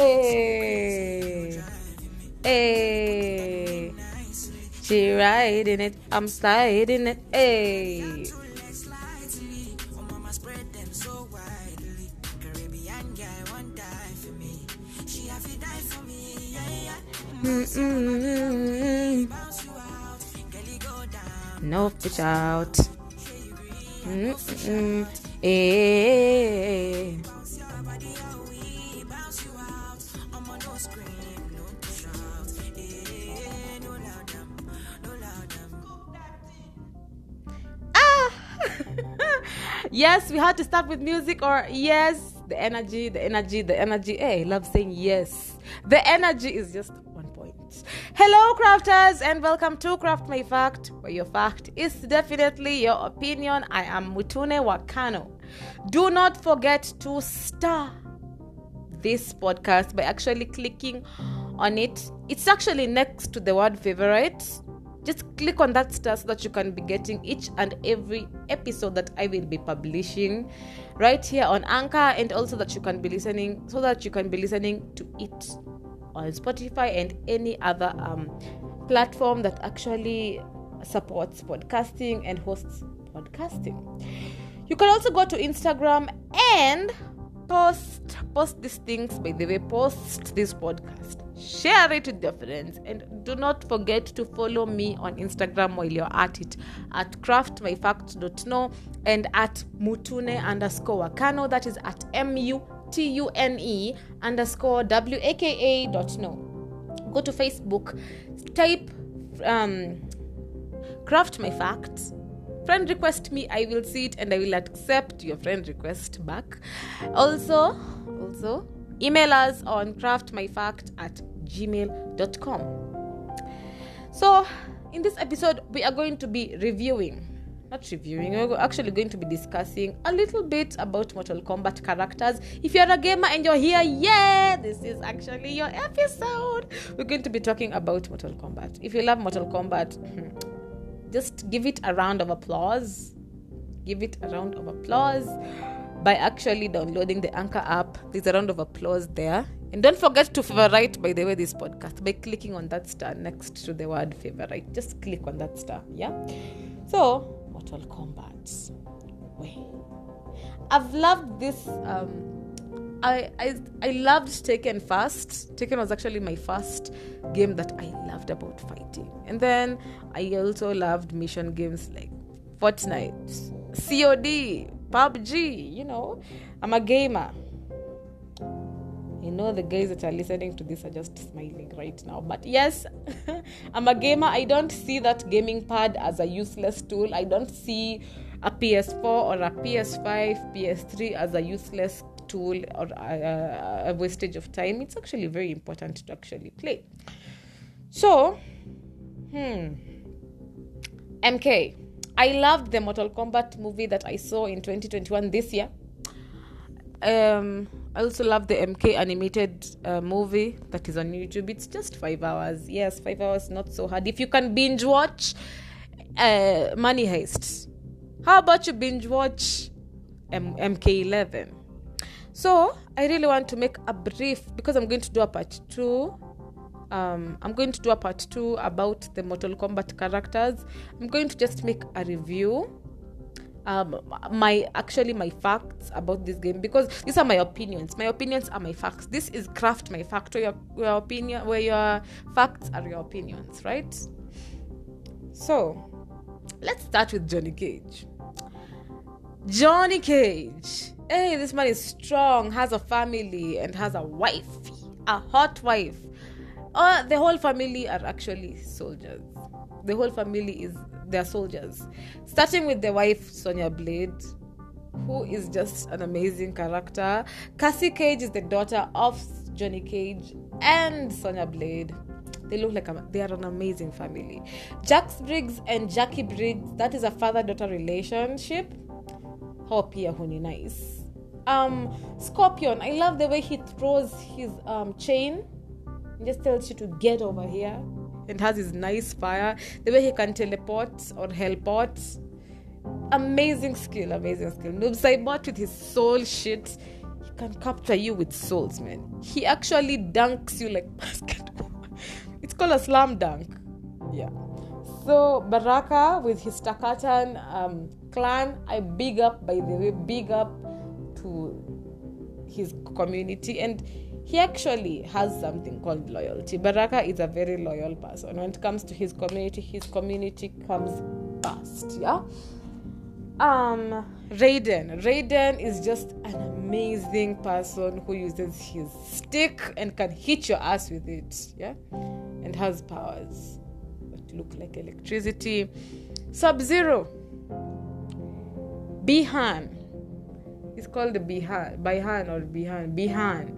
Hey, hey. She riding it, I'm sliding it. Hey. Mm-mm. No fish out. Mm-mm. Eh. Eh. Ah! yes, we had to start with music, or yes, the energy, the energy, the energy. Hey, I love saying yes. The energy is just one point. Hello, crafters, and welcome to Craft My Fact, where your fact is definitely your opinion. I am Mutune Wakano. Do not forget to star this podcast by actually clicking on it. It's actually next to the word favorite. Just click on that star so that you can be getting each and every episode that I will be publishing right here on Anchor, and also that you can be listening so that you can be listening to it on Spotify and any other um, platform that actually supports podcasting and hosts podcasting. You can also go to Instagram and post post these things by the way post this podcast. Share it with your friends and do not forget to follow me on instagram while you're at it at craftmyfact.no and at mutune underscore wakano that is at m-u-t-u-n-e underscore w-a-k-a dot no. Go to facebook type um, craft my facts friend request me i will see it and i will accept your friend request back. Also also email us on craftmyfact at gmail.com so in this episode we are going to be reviewing not reviewing we're actually going to be discussing a little bit about mortal kombat characters. If you're a gamer and you're here yeah this is actually your episode. We're going to be talking about mortal kombat. If you love mortal kombat hmm, just give it a round of applause. Give it a round of applause by actually downloading the Anchor app. There's a round of applause there. And don't forget to favorite, by the way, this podcast by clicking on that star next to the word favorite. Just click on that star, yeah? So, Mortal Kombat. Wait. I've loved this. Um, I, I I loved Tekken first. Tekken was actually my first game that I loved about fighting. And then I also loved mission games like Fortnite, COD, PUBG, you know. I'm a gamer. You know the guys that are listening to this are just smiling right now. But yes, I'm a gamer. I don't see that gaming pad as a useless tool. I don't see a PS4 or a PS5, PS3 as a useless tool or a, a, wastage of time. It's actually very important to actually play. So, hmm, MK. I loved the Mortal Kombat movie that I saw in 2021 this year. Um, I also love the MK animated uh, movie that is on YouTube. It's just five hours. Yes, five hours, not so hard. If you can binge watch uh, Money Heist, how about you binge watch M- MK11? So I really want to make a brief because I'm going to do a part two. Um, I'm going to do a part two about the Mortal Kombat characters. I'm going to just make a review. Um, my actually my facts about this game because these are my opinions. My opinions are my facts. This is craft my fact where your, your opinion where your facts are your opinions, right? So let's start with Johnny Cage. Johnny Cage hey, this man is strong, has a family, and has a wife, a hot wife. Uh, the whole family are actually soldiers. The whole family is they're soldiers. Starting with the wife, Sonya Blade, who is just an amazing character. Cassie Cage is the daughter of Johnny Cage and Sonya Blade. They look like a, they are an amazing family. Jax Briggs and Jacqui Briggs, that is a father daughter relationship. How pia huni nice um scorpion i love the way he throws his um chain and just tells you to get over here and has his nice fire the way he can teleport or helport amazing skill amazing skill noob saibot with his soul shit he can capture you with souls, man. He actually dunks you like basketball. It's called a slam dunk. Yeah. So Baraka with his Tarkatan um, clan, I big up by the way, big up to his community and he actually has something called loyalty. Baraka is a very loyal person. When it comes to his community, his community comes first. Yeah. Um, Raiden. Raiden is just an amazing person who uses his stick and can hit your ass with it. Yeah, and has powers that look like electricity. Sub Zero. Bihan. He's called the Bihan, Bihan or Bihan, Bihan.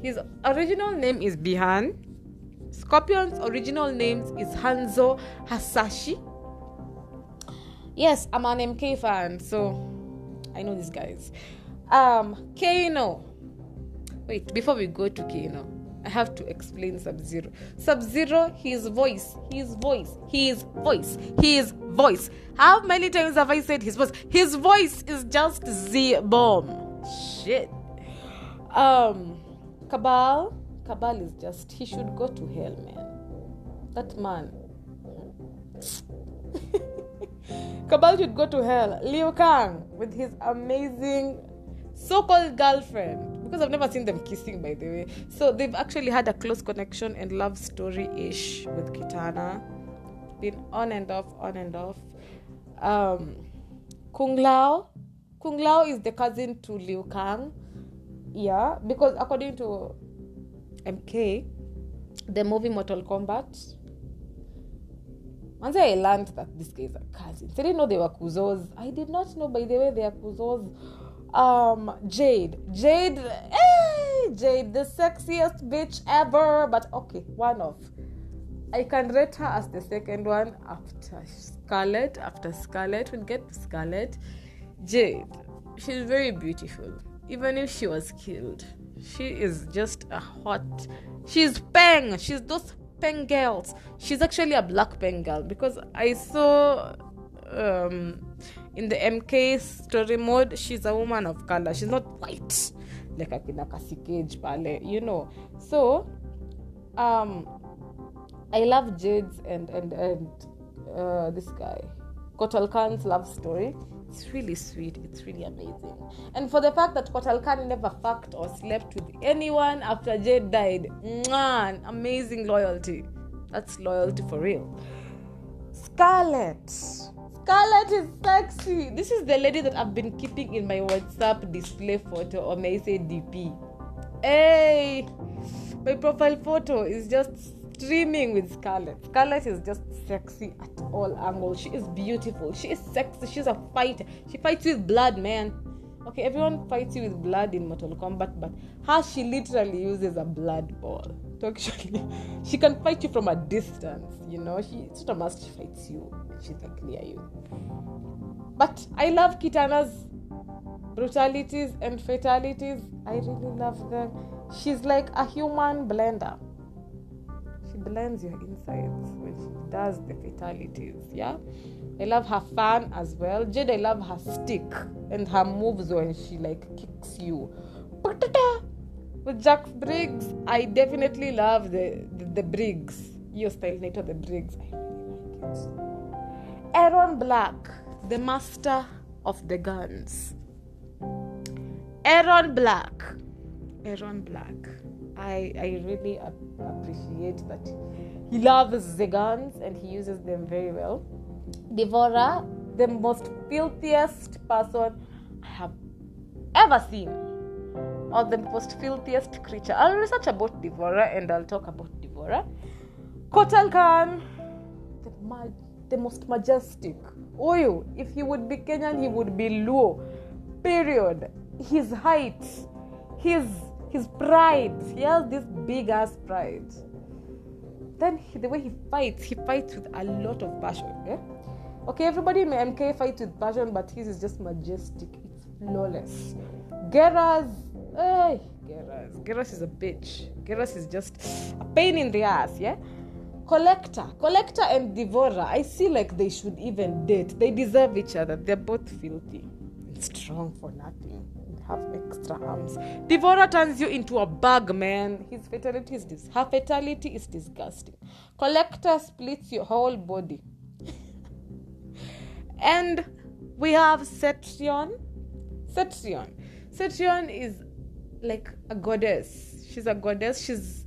His original name is Bihan. Scorpion's original name is Hanzo Hasashi. Yes, I'm an MK fan, so I know these guys. Um, Kano. Wait, before we go to Kano, I have to explain Sub Zero. Sub Zero, his voice, his voice, his voice, his voice. How many times have I said his voice? His voice is just Z bomb. Shit. Um, Kabal, Kabal is just, he should go to hell, man. That man. Kabal should go to hell. Liu Kang with his amazing so-called girlfriend because I've never seen them kissing by the way. So they've actually had a close connection and love story-ish with Kitana. Been on and off, on and off. Um, Kung Lao. Kung Lao is the cousin to Liu Kang. Yeah, because according to MK, the movie Mortal Kombat, once I learned that these guys are cousins. I didn't know they were kuzos. I did not know, by the way, they are kuzos. Um, Jade. Jade, hey, Jade, the sexiest bitch ever. But okay, one of. I can rate her as the second one after Skarlet. After Skarlet, we'll get to Skarlet. Jade, she's very beautiful. Even if she was killed, she is just a hot. She's peng. She's those peng girls. She's actually a black peng girl because I saw um, in the MK story mode, she's a woman of color. She's not white like a Cassie Cage pale, you know. So, um, I love Jade's and and and uh, this guy, Kotal Khan's love story. It's really sweet. It's really amazing. And for the fact that Kotal Khan never fucked or slept with anyone after Jade died, man, amazing loyalty. That's loyalty for real. Skarlet. Skarlet is sexy. This is the lady that I've been keeping in my WhatsApp display photo or may I say DP. Hey, my profile photo is just streaming with Skarlet. Skarlet is just sexy at all angles. She is beautiful. She is sexy. She's a fighter. She fights with blood, man. Okay, everyone fights you with blood in Mortal Kombat, but how she literally uses a blood ball to actually. She can fight you from a distance. You know, she it's not a must. She fights you. She's like near you. But I love Kitana's brutalities and fatalities. I really love them. She's like a human blender she blends your insides when she does the fatalities. Yeah, I love her fan as well. Jade, I love her stick and her moves when she like kicks you. With Jack Briggs, I definitely love the the, the Briggs. Your style, Nato, the Briggs. I really like it. Erron Black, the master of the guns. Erron Black. Erron Black. I, I really appreciate that he loves the guns and he uses them very well. D'Vorah, the most filthiest person I have ever seen, or the most filthiest creature. I'll research about D'Vorah and I'll talk about D'Vorah. Kotal Khan, the, ma- the most majestic. Oyo, if he would be Kenyan, he would be Luo. Period. His height, his his pride. He has this big ass pride. Then he, the way he fights, he fights with a lot of passion. Yeah? Okay, everybody in MK fights with passion, but his is just majestic. It's flawless. Geras, hey, Geras. Geras is a bitch. Geras is just a pain in the ass, yeah? Collector. Collector and D'Vorah. I see like they should even date. They deserve each other. They're both filthy. strong for nothing. Have extra arms. D'Vorah turns you into a bug, man. His fatality is this. Her fatality is disgusting. Collector splits your whole body. and we have Cetrion. Cetrion. Cetrion is like a goddess. She's a goddess. She's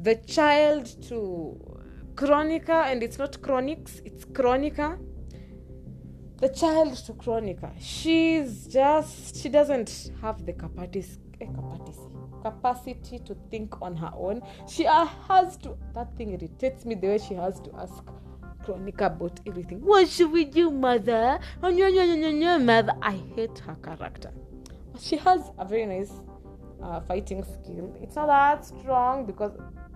the child to Kronika, and it's not Chronics, it's Kronika. The child to Kronika. She's just, she doesn't have the capacity, eh, capacity, capacity to think on her own. She uh, has to, that thing irritates me the way she has to ask Kronika about everything. What should we do, mother? Oh, no, no, no, no, no, mother. I hate her character. But she has a very nice uh, fighting skill. It's not that strong because,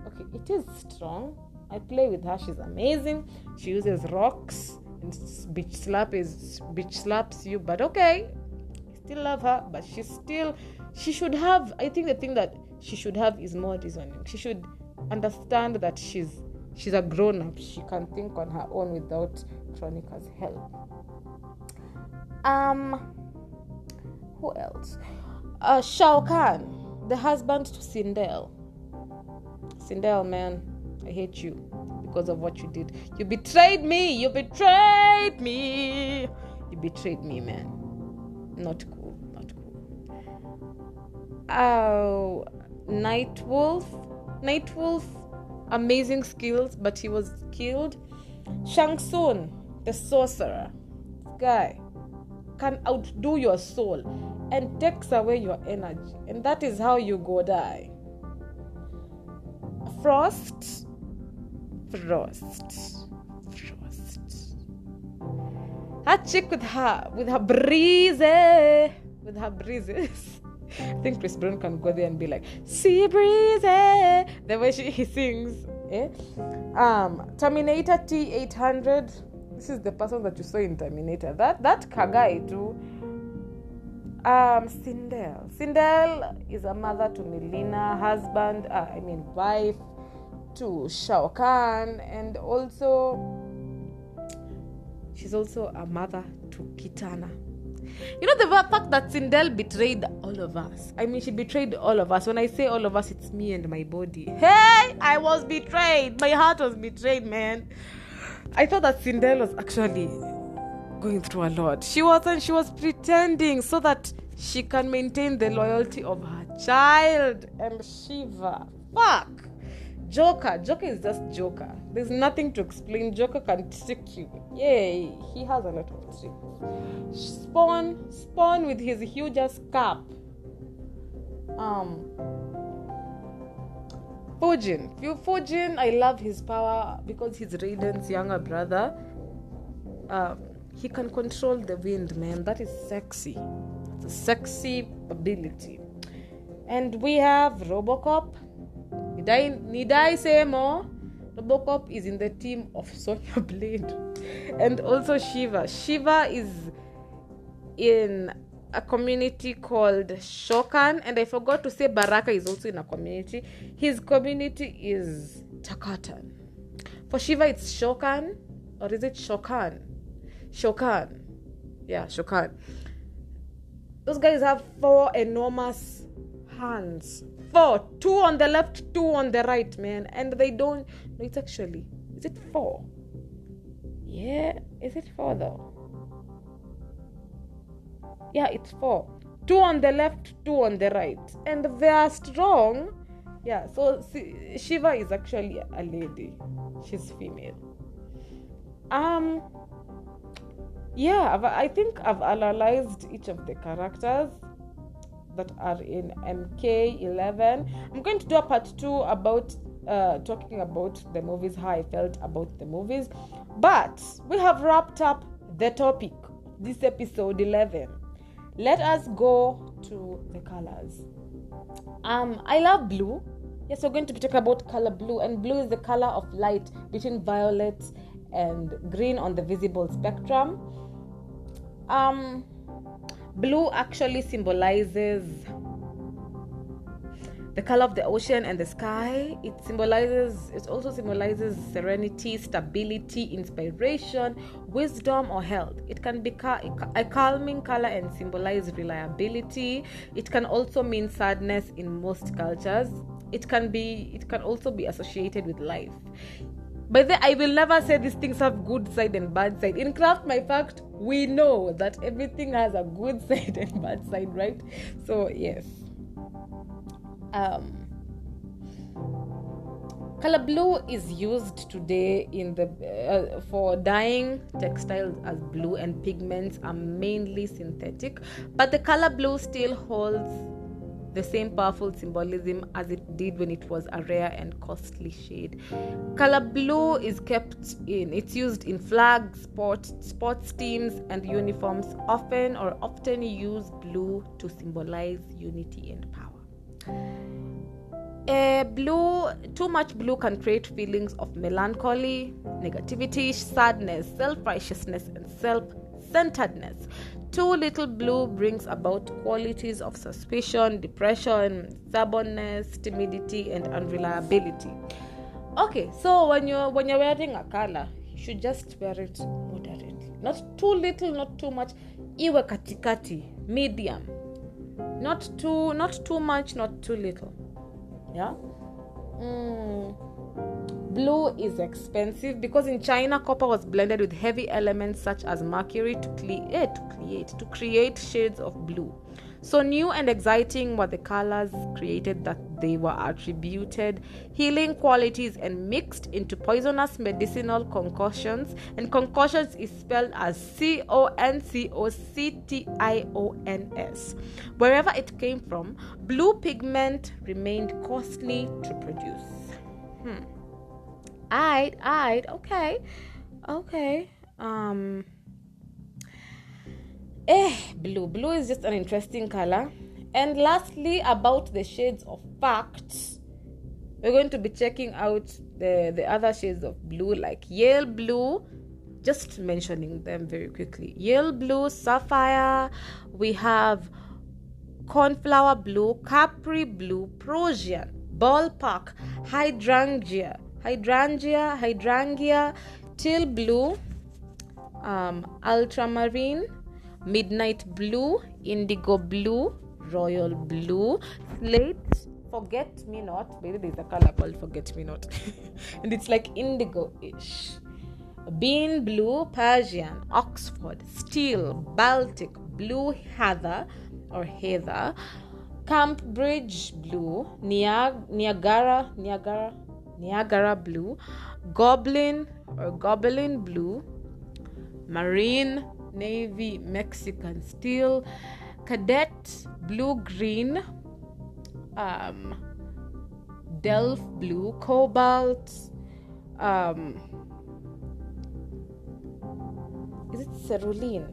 okay, it is strong. I play with her. She's amazing. She uses rocks and bitch slap is bitch slaps you. But okay, I still love her. But she still, she should have. I think the thing that she should have is more reasoning. She should understand that she's she's a grown up. She can think on her own without Kronika's help. Um, who else? Uh, Shao Kahn, the husband to Sindel. Sindel, man, I hate you because of what you did. You betrayed me. You betrayed me. You betrayed me, man. Not cool. Not cool. Oh, Night Wolf. Night Wolf, amazing skills, but he was killed. Shang Tsung, the sorcerer. Guy can outdo your soul and takes away your energy. And that is how you go die. Frost. Frost. Frost. That chick with her with her breezy with her breezes. I think Chris Brown can go there and be like, "Sea breezy," the way she he sings. Eh? Um, Terminator T eight hundred. This is the person that you saw in Terminator. That that Kagai too. Um, Sindel. Sindel is a mother to Mileena, husband, uh, I mean wife to Shao Kahn, and also she's also a mother to Kitana. You know the fact that Sindel betrayed all of us. I mean, she betrayed all of us. When I say all of us, it's me and my body. Hey, I was betrayed. My heart was betrayed, man. I thought that Sindel was actually going through a lot. She wasn't, she was pretending so that she can maintain the loyalty of her child and Sheeva. Fuck. Joker. Joker is just Joker. There's nothing to explain. Joker can trick you. Yay. He has a lot of tricks. Spawn. Spawn with his huge ass cap. Um. Fujin. Fujin, I love his power because he's Raiden's younger brother. Um, he can control the wind, man. That is sexy. It's a sexy ability. And we have Robocop. Need I, need I say more? Robocop is in the team of Sonya Blade. And also Sheeva. Sheeva is in a community called Shokan. And I forgot to say Baraka is also in a community. His community is Tarkatan. For Sheeva, it's Shokan. Or is it Shokan? Shokan. Yeah, Shokan. Those guys have four enormous hands. Four. Two on the left, two on the right, man. And they don't. No, it's actually. Is it four? Yeah. Is it four though? Yeah, it's four. Two on the left, two on the right. And they are strong. Yeah, so see, Sheeva is actually a lady. She's female. Um, yeah I've, i think i've analyzed each of the characters that are in mk11 i'm going to do a part two about uh, talking about the movies how i felt about the movies. But we have wrapped up the topic this episode 11 let us go to the colors. Um i love blue. Yes we're going to be talking about color blue and blue is the color of light between violet and green on the visible spectrum um blue actually symbolizes the color of the ocean and the sky. It symbolizes, it also symbolizes serenity, stability, inspiration, wisdom, or health. It can be a calming color and symbolize reliability. It can also mean sadness in most cultures. It can be, it can also be associated with life. But then I will never say these things have good side and bad side. In craft my fact, we know that everything has a good side and bad side, right? So yes. Um, color blue is used today in the uh, for dyeing textiles as blue and pigments are mainly synthetic but the color blue still holds the same powerful symbolism as it did when it was a rare and costly shade. Color blue is kept in, it's used in flags, sport, sports teams, and uniforms, often or often use blue to symbolize unity and power. Uh, blue, too much blue can create feelings of melancholy, negativity, sadness, self righteousness, and self centeredness. Too little blue brings about qualities of suspicion, depression, stubbornness, timidity, and unreliability. Okay, so when you're when you're wearing a color, you should just wear it moderately. Not too little, not too much. Iwe katikati, medium. Not too not too much, not too little. Yeah? Mm. Blue is expensive because in China, copper was blended with heavy elements such as mercury to, eh, to create to create shades of blue. So new and exciting were the colors created that they were attributed healing qualities and mixed into poisonous medicinal concoctions. And concoctions is spelled as C O N C O C T I O N S. Wherever it came from, blue pigment remained costly to produce. Hmm. I'd, I'd, okay, okay. Um, eh, blue. Blue is just an interesting color. And lastly, about the shades of facts, we're going to be checking out the, the other shades of blue, like Yale blue, just mentioning them very quickly. Yale blue, sapphire, we have cornflower blue, capri blue, Prussian, ballpark, hydrangea, hydrangea, hydrangea, teal blue, um, ultramarine, midnight blue, indigo blue, royal blue, slate, forget me not. Maybe there's a color called forget me not, and it's like indigo ish. Bean blue, Persian, Oxford, steel, Baltic, blue heather or heather, Cambridge blue, Niagara, Niagara, Niagara blue, goblin or goblin blue, marine, navy, Mexican steel, cadet, blue green, um, delft blue, cobalt, um, is it cerulean?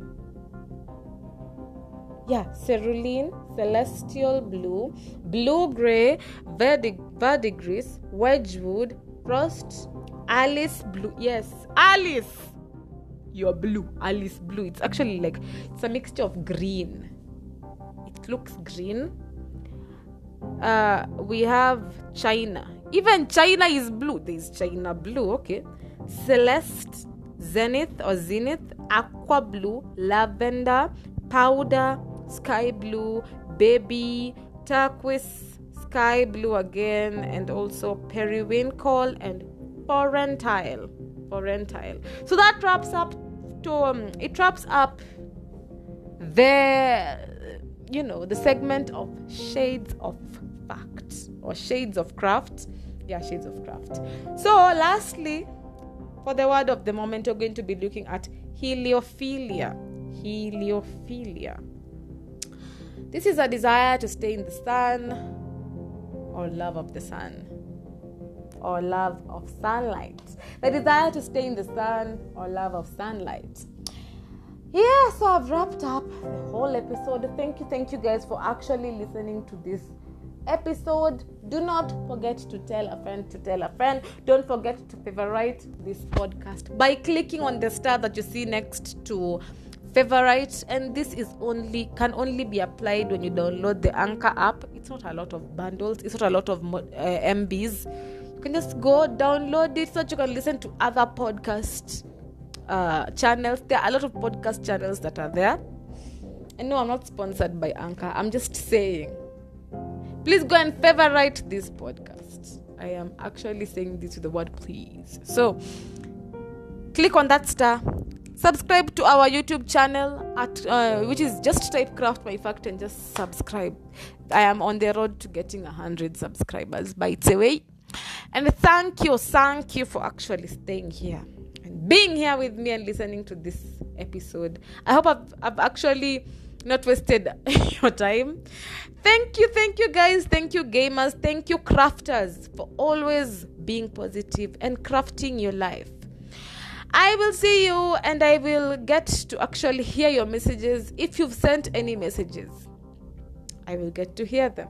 Yeah, cerulean, celestial blue, blue gray, verdig- verdigris, Wedgwood, Frost, Alice blue. Yes, Alice. You're blue. Alice blue. It's actually like it's a mixture of green. It looks green. Uh, we have China. Even China is blue. There's China blue. Okay. Celeste, Zenith or Zenith, Aqua blue, Lavender, Powder, Sky blue, Baby, Turquoise, sky blue again and also periwinkle and porentile porentile so that wraps up to um, it wraps up the you know the segment of shades of fact or shades of craft. Yeah shades of craft. So lastly for the word of the moment we're going to be looking at heliophilia. Heliophilia this is a desire to stay in the sun or love of the sun or love of sunlight. The desire to stay in the sun or love of sunlight. Yeah, so I've wrapped up the whole episode. Thank you, thank you guys for actually listening to this episode. Do not forget to tell a friend to tell a friend. Don't forget to favorite this podcast by clicking on the star that you see next to favorite and this is only can only be applied when you download the anchor app. It's not a lot of bundles it's not a lot of uh, mbs you can just go download it so that you can listen to other podcast uh, channels. There are a lot of podcast channels that are there. And no i'm not sponsored by anchor. I'm just saying. Please go and favorite this podcast. I am actually saying this with the word please. So click on that star subscribe to our youtube channel at uh, which is just type craft my fact and just subscribe. I am on the road to getting 100 subscribers by the way. And thank you thank you for actually staying here and being here with me and listening to this episode. I hope i've, I've actually not wasted your time. Thank you thank you guys. Thank you gamers. Thank you crafters for always being positive and crafting your life I will see you and I will get to actually hear your messages. If you've sent any messages, I will get to hear them.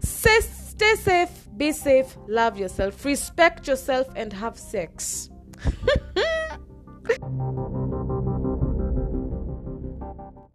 Stay, stay safe, be safe, love yourself, respect yourself, and have sex.